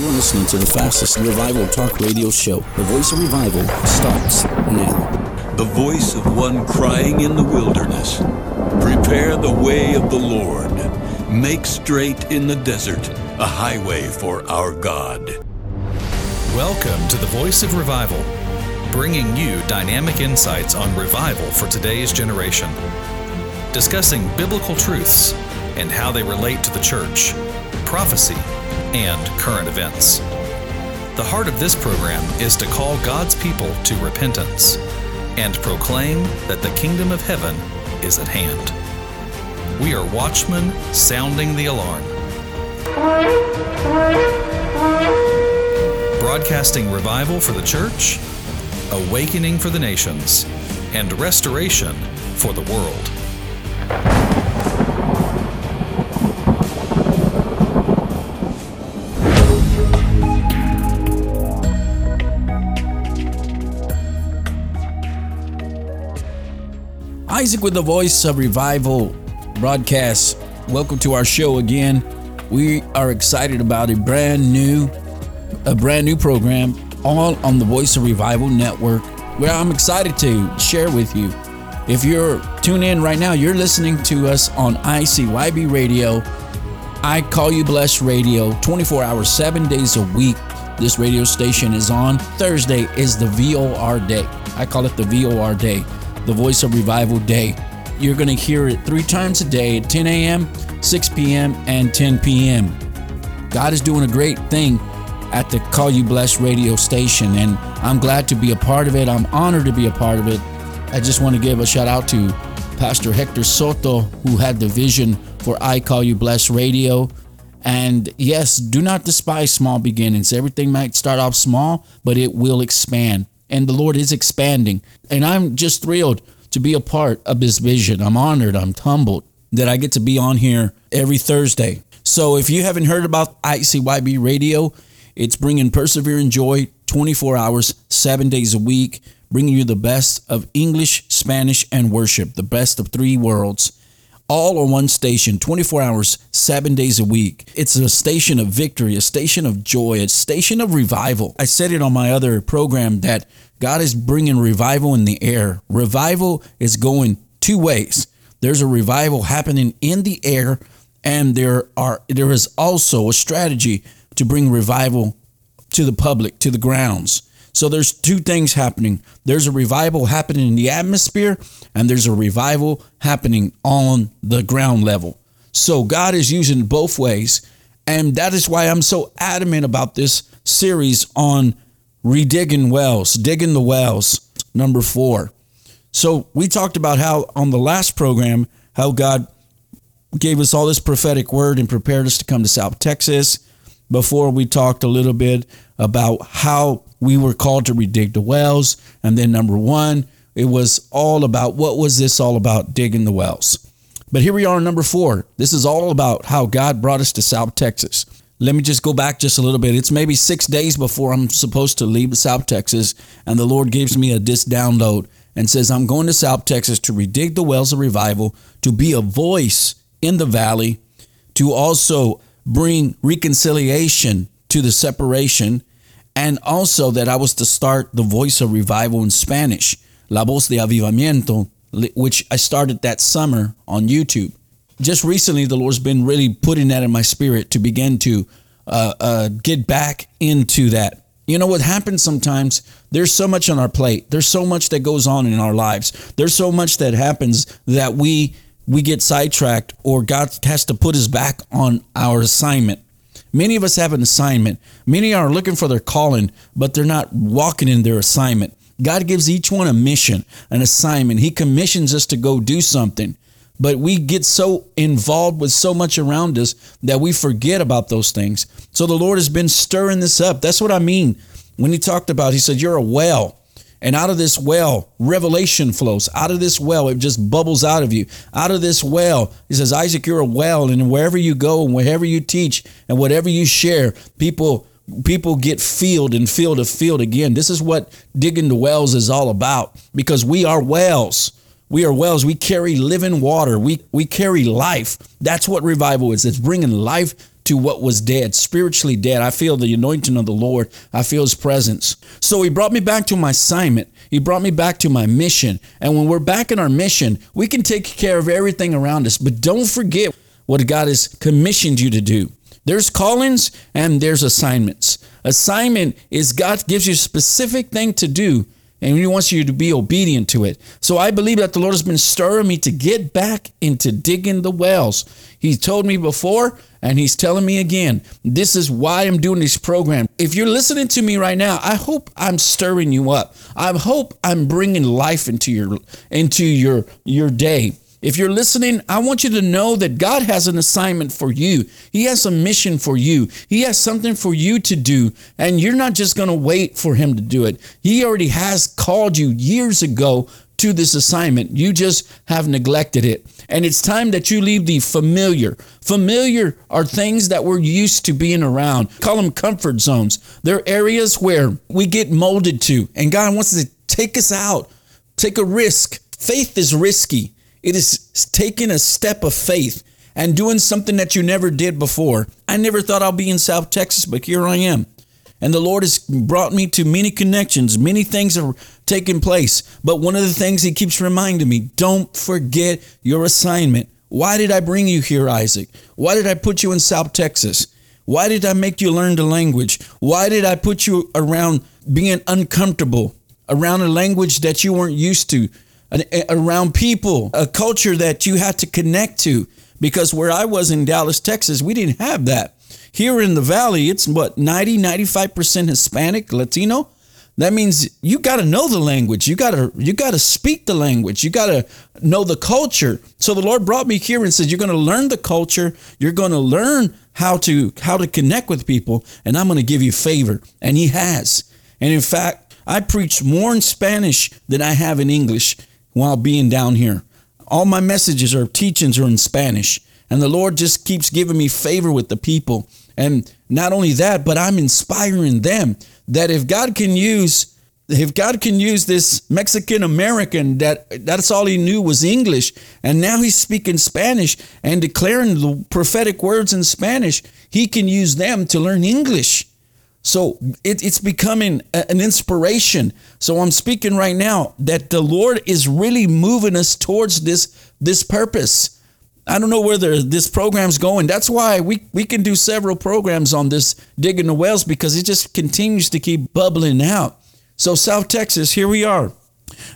You're listening to the fastest revival talk radio show. The voice of revival starts now. The voice of one crying in the wilderness Prepare the way of the Lord, make straight in the desert a highway for our God. Welcome to the Voice of Revival, bringing you dynamic insights on revival for today's generation, discussing biblical truths and how they relate to the church, prophecy, and current events. The heart of this program is to call God's people to repentance and proclaim that the kingdom of heaven is at hand. We are watchmen sounding the alarm. Broadcasting revival for the church, awakening for the nations, and restoration for the world. Isaac with the voice of revival broadcast. Welcome to our show again. We are excited about a brand new, a brand new program, all on the Voice of Revival Network, where I'm excited to share with you. If you're tuned in right now, you're listening to us on ICYB Radio. I call you blessed radio, 24 hours, seven days a week. This radio station is on. Thursday is the VOR day. I call it the VOR day the Voice of Revival Day. You're going to hear it three times a day at 10 a.m., 6 p.m., and 10 p.m. God is doing a great thing at the Call You Blessed radio station, and I'm glad to be a part of it. I'm honored to be a part of it. I just want to give a shout out to Pastor Hector Soto, who had the vision for I Call You Blessed radio. And yes, do not despise small beginnings. Everything might start off small, but it will expand and the Lord is expanding. And I'm just thrilled to be a part of this vision. I'm honored, I'm humbled that I get to be on here every Thursday. So if you haven't heard about ICYB Radio, it's bringing persevering joy 24 hours, seven days a week, bringing you the best of English, Spanish, and worship, the best of three worlds all on one station, 24 hours, seven days a week. It's a station of victory, a station of joy, a station of revival. I said it on my other program that God is bringing revival in the air. Revival is going two ways. There's a revival happening in the air, and there are there is also a strategy to bring revival to the public, to the grounds. So there's two things happening. There's a revival happening in the atmosphere and there's a revival happening on the ground level. So God is using both ways. And that is why I'm so adamant about this series on redigging wells, digging the wells, number four. So we talked about how on the last program, how God gave us all this prophetic word and prepared us to come to South Texas. Before we talked a little bit about how we were called to redig the wells. And then number one, it was all about what was this all about digging the wells. But here we are, number four. This is all about how God brought us to South Texas. Let me just go back just a little bit. It's maybe six days before I'm supposed to leave South Texas, and the Lord gives me a this download and says, I'm going to South Texas to redig the wells of revival, to be a voice in the valley, to also bring reconciliation to the separation, and also that I was to start the voice of revival in Spanish. La Voz de Avivamiento, which I started that summer on YouTube. Just recently, the Lord's been really putting that in my spirit to begin to uh, uh, get back into that. You know what happens sometimes? There's so much on our plate. There's so much that goes on in our lives. There's so much that happens that we we get sidetracked or God has to put us back on our assignment. Many of us have an assignment. Many are looking for their calling, but they're not walking in their assignment. God gives each one a mission, an assignment. He commissions us to go do something. But we get so involved with so much around us that we forget about those things. So the Lord has been stirring this up. That's what I mean when He talked about, He said, You're a well. And out of this well, revelation flows. Out of this well, it just bubbles out of you. Out of this well, he says, Isaac, you're a well. And wherever you go and wherever you teach and whatever you share, people people get filled and filled and filled again. This is what digging the wells is all about because we are wells. We are wells. We carry living water. We, we carry life. That's what revival is. It's bringing life to what was dead, spiritually dead. I feel the anointing of the Lord. I feel his presence. So he brought me back to my assignment. He brought me back to my mission. And when we're back in our mission, we can take care of everything around us. But don't forget what God has commissioned you to do. There's callings and there's assignments. Assignment is God gives you a specific thing to do and he wants you to be obedient to it. So I believe that the Lord has been stirring me to get back into digging the wells. He told me before, and he's telling me again. This is why I'm doing this program. If you're listening to me right now, I hope I'm stirring you up. I hope I'm bringing life into your into your your day. If you're listening, I want you to know that God has an assignment for you. He has a mission for you. He has something for you to do, and you're not just going to wait for Him to do it. He already has called you years ago to this assignment. You just have neglected it. And it's time that you leave the familiar. Familiar are things that we're used to being around. Call them comfort zones. They're areas where we get molded to, and God wants to take us out, take a risk. Faith is risky. It is taking a step of faith and doing something that you never did before. I never thought I'll be in South Texas, but here I am. And the Lord has brought me to many connections. Many things are taking place. But one of the things He keeps reminding me don't forget your assignment. Why did I bring you here, Isaac? Why did I put you in South Texas? Why did I make you learn the language? Why did I put you around being uncomfortable, around a language that you weren't used to? Around people, a culture that you had to connect to. Because where I was in Dallas, Texas, we didn't have that. Here in the Valley, it's what, 90, 95% Hispanic, Latino? That means you got to know the language. You got to you got to speak the language. You got to know the culture. So the Lord brought me here and said, "You're going to learn the culture. You're going to learn how to how to connect with people, and I'm going to give you favor." And He has. And in fact, I preach more in Spanish than I have in English while being down here. All my messages or teachings are in Spanish. And the Lord just keeps giving me favor with the people. And not only that, but I'm inspiring them that if God can use if God can use this Mexican American that that's all he knew was English and now he's speaking Spanish and declaring the prophetic words in Spanish, he can use them to learn English. So it, it's becoming a, an inspiration. So I'm speaking right now that the Lord is really moving us towards this this purpose. I don't know where this program's going. That's why we, we can do several programs on this digging the wells because it just continues to keep bubbling out. So South Texas, here we are.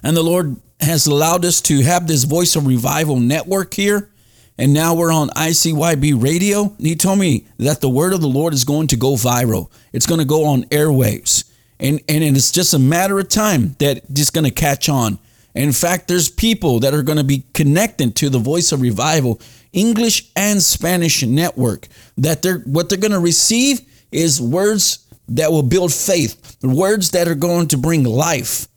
And the Lord has allowed us to have this voice of revival network here and now we're on ICYB radio. He told me that the word of the Lord is going to go viral. It's going to go on airwaves. And, and it's just a matter of time that it's going to catch on. In fact, there's people that are going to be connecting to the Voice of Revival, English and Spanish network. That they're what they're going to receive is words that will build faith, words that are going to bring life.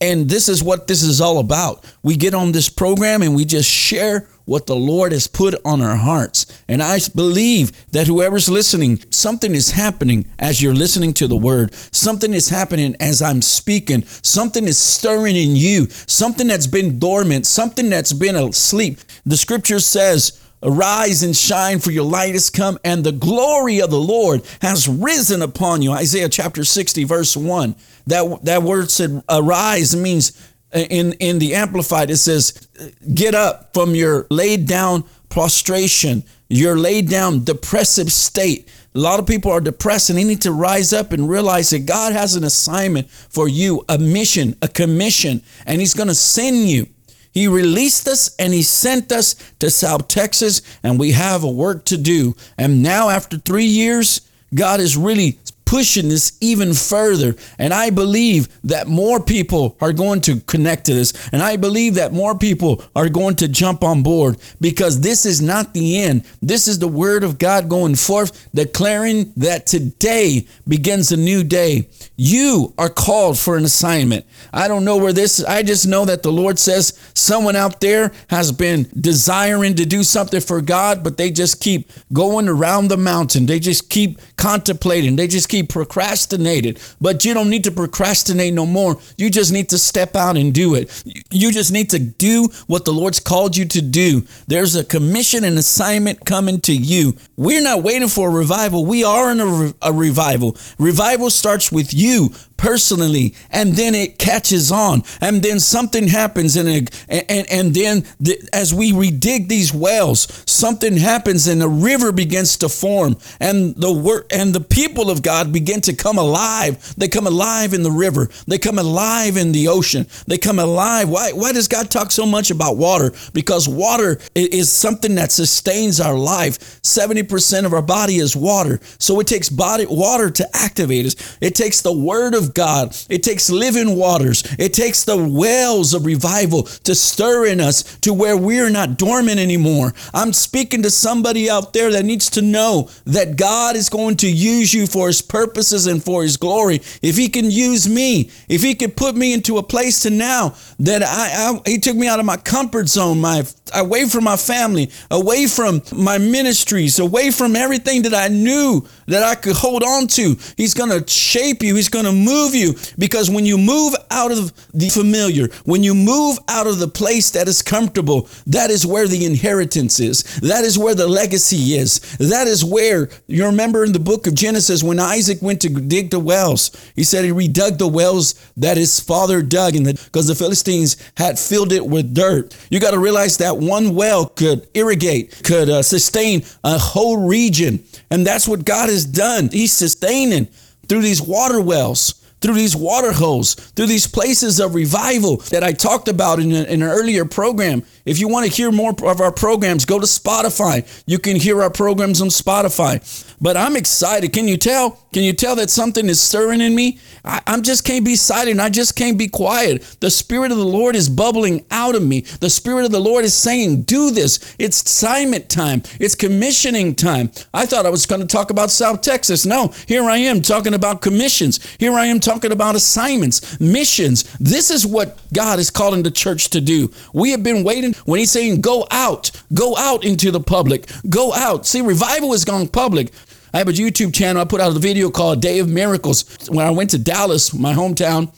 And this is what this is all about. We get on this program and we just share what the Lord has put on our hearts. And I believe that whoever's listening, something is happening as you're listening to the word. Something is happening as I'm speaking. Something is stirring in you. Something that's been dormant, something that's been asleep. The scripture says, Arise and shine, for your light has come, and the glory of the Lord has risen upon you. Isaiah chapter 60, verse 1. That, that word said arise means in, in the Amplified, it says, get up from your laid down prostration, your laid down depressive state. A lot of people are depressed and they need to rise up and realize that God has an assignment for you, a mission, a commission, and He's going to send you. He released us and He sent us to South Texas, and we have a work to do. And now, after three years, God is really pushing this even further. And I believe that more people are going to connect to this. And I believe that more people are going to jump on board because this is not the end. This is the word of God going forth, declaring that today begins a new day. You are called for an assignment. I don't know where this I just know that the Lord says someone out there has been desiring to do something for God, but they just keep going around the mountain. They just keep contemplating. They just keep he procrastinated, but you don't need to procrastinate no more. You just need to step out and do it. You just need to do what the Lord's called you to do. There's a commission and assignment coming to you. We're not waiting for a revival. We are in a, re- a revival. Revival starts with you personally and then it catches on and then something happens and it, and, and then the, as we redig these wells something happens and a river begins to form and the work and the people of God begin to come alive. They come alive in the river. They come alive in the ocean. They come alive. Why why does God talk so much about water? Because water is something that sustains our life. 70% of our body is water. So it takes body water to activate us. It takes the word of God. It takes living waters. It takes the wells of revival to stir in us to where we're not dormant anymore. I'm speaking to somebody out there that needs to know that God is going to use you for his purposes and for his glory. If he can use me, if he can put me into a place to now that I, I he took me out of my comfort zone, my away from my family, away from my ministries, away from everything that I knew that I could hold on to. He's going to shape you. He's going to move you because when you move out of the familiar, when you move out of the place that is comfortable, that is where the inheritance is. That is where the legacy is. That is where you remember in the book of Genesis when Isaac went to dig the wells, he said he redug the wells that his father dug because the Philistines had filled it with dirt. You got to realize that one well could irrigate, could uh, sustain a whole region. And that's what God has done. He's sustaining through these water wells through these water holes, through these places of revival that I talked about in, a, in, an earlier program. If you want to hear more of our programs, go to Spotify. You can hear our programs on Spotify. But I'm excited. Can you tell? Can you tell that something is stirring in me? I, I just can't be silent. I just can't be quiet. The Spirit of the Lord is bubbling out of me. The Spirit of the Lord is saying, Do this. It's assignment time, it's commissioning time. I thought I was going to talk about South Texas. No, here I am talking about commissions. Here I am talking about assignments, missions. This is what God is calling the church to do. We have been waiting when he's saying, go out, go out into the public, go out. See, revival is going public. I have a YouTube channel. I put out a video called Day of Miracles. When I went to Dallas, my hometown,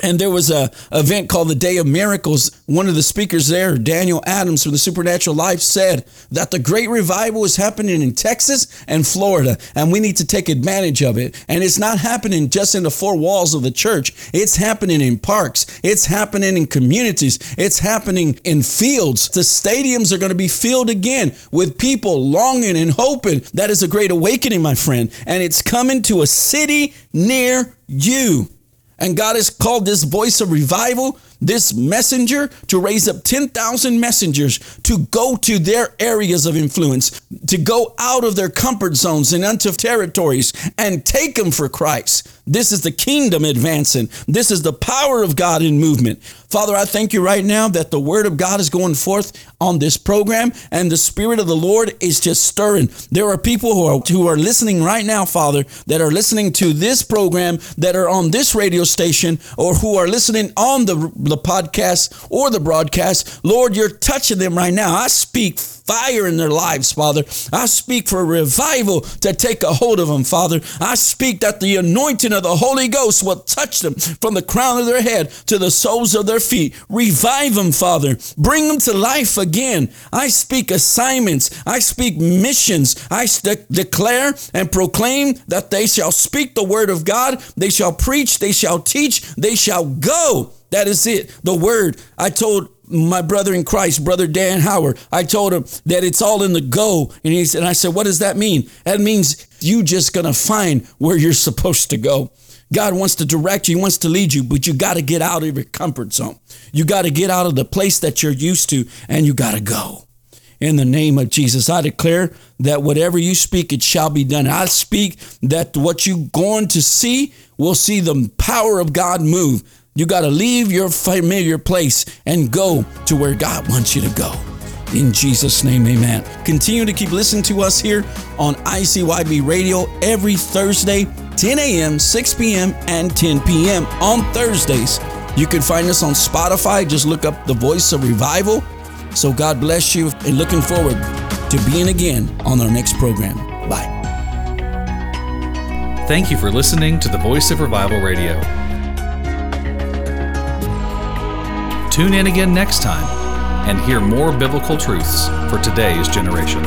and there was a event called the Day of Miracles. One of the speakers there, Daniel Adams from the Supernatural Life, said that the great revival is happening in Texas and Florida, and we need to take advantage of it. And it's not happening just in the four walls of the church. It's happening in parks. It's happening in communities. It's happening in fields. The stadiums are going to be filled again with people longing and hoping. That is a great awakening, my friend. And it's coming to a city near you. And God has called this voice of revival this messenger to raise up 10,000 messengers to go to their areas of influence, to go out of their comfort zones and into territories and take them for Christ. This is the kingdom advancing. This is the power of God in movement. Father, I thank you right now that the word of God is going forth on this program and the spirit of the Lord is just stirring. There are people who are who are listening right now, Father, that are listening to this program that are on this radio station or who are listening on the the podcast or the broadcast. Lord, you're touching them right now. I speak fire in their lives, Father. I speak for revival to take a hold of them, Father. I speak that the anointing of the Holy Ghost will touch them from the crown of their head to the soles of their feet. Revive them, Father. Bring them to life again. I speak assignments. I speak missions. I st- declare and proclaim that they shall speak the word of God. They shall preach. They shall teach. They shall go that is it. The word. I told my brother in Christ, brother Dan Howard, I told him that it's all in the go. And he said, and I said, what does that mean? That means you just gonna find where you're supposed to go. God wants to direct you, He wants to lead you, but you got to get out of your comfort zone. You got to get out of the place that you're used to, and you got to go. In the name of Jesus, I declare that whatever you speak, it shall be done. I speak that what you're going to see, will see the power of God move you got to leave your familiar place and go to where God wants you to go. In Jesus' name, amen. Continue to keep listening to us here on ICYB Radio every Thursday, 10 a.m., 6 p.m., and 10 p.m. on Thursdays. You can find us on Spotify. Just look up the voice of revival. So God bless you and looking forward to being again on our next program. Bye. Thank you for listening to the Voice of Revival Radio. Tune in again next time and hear more biblical truths for today's generation.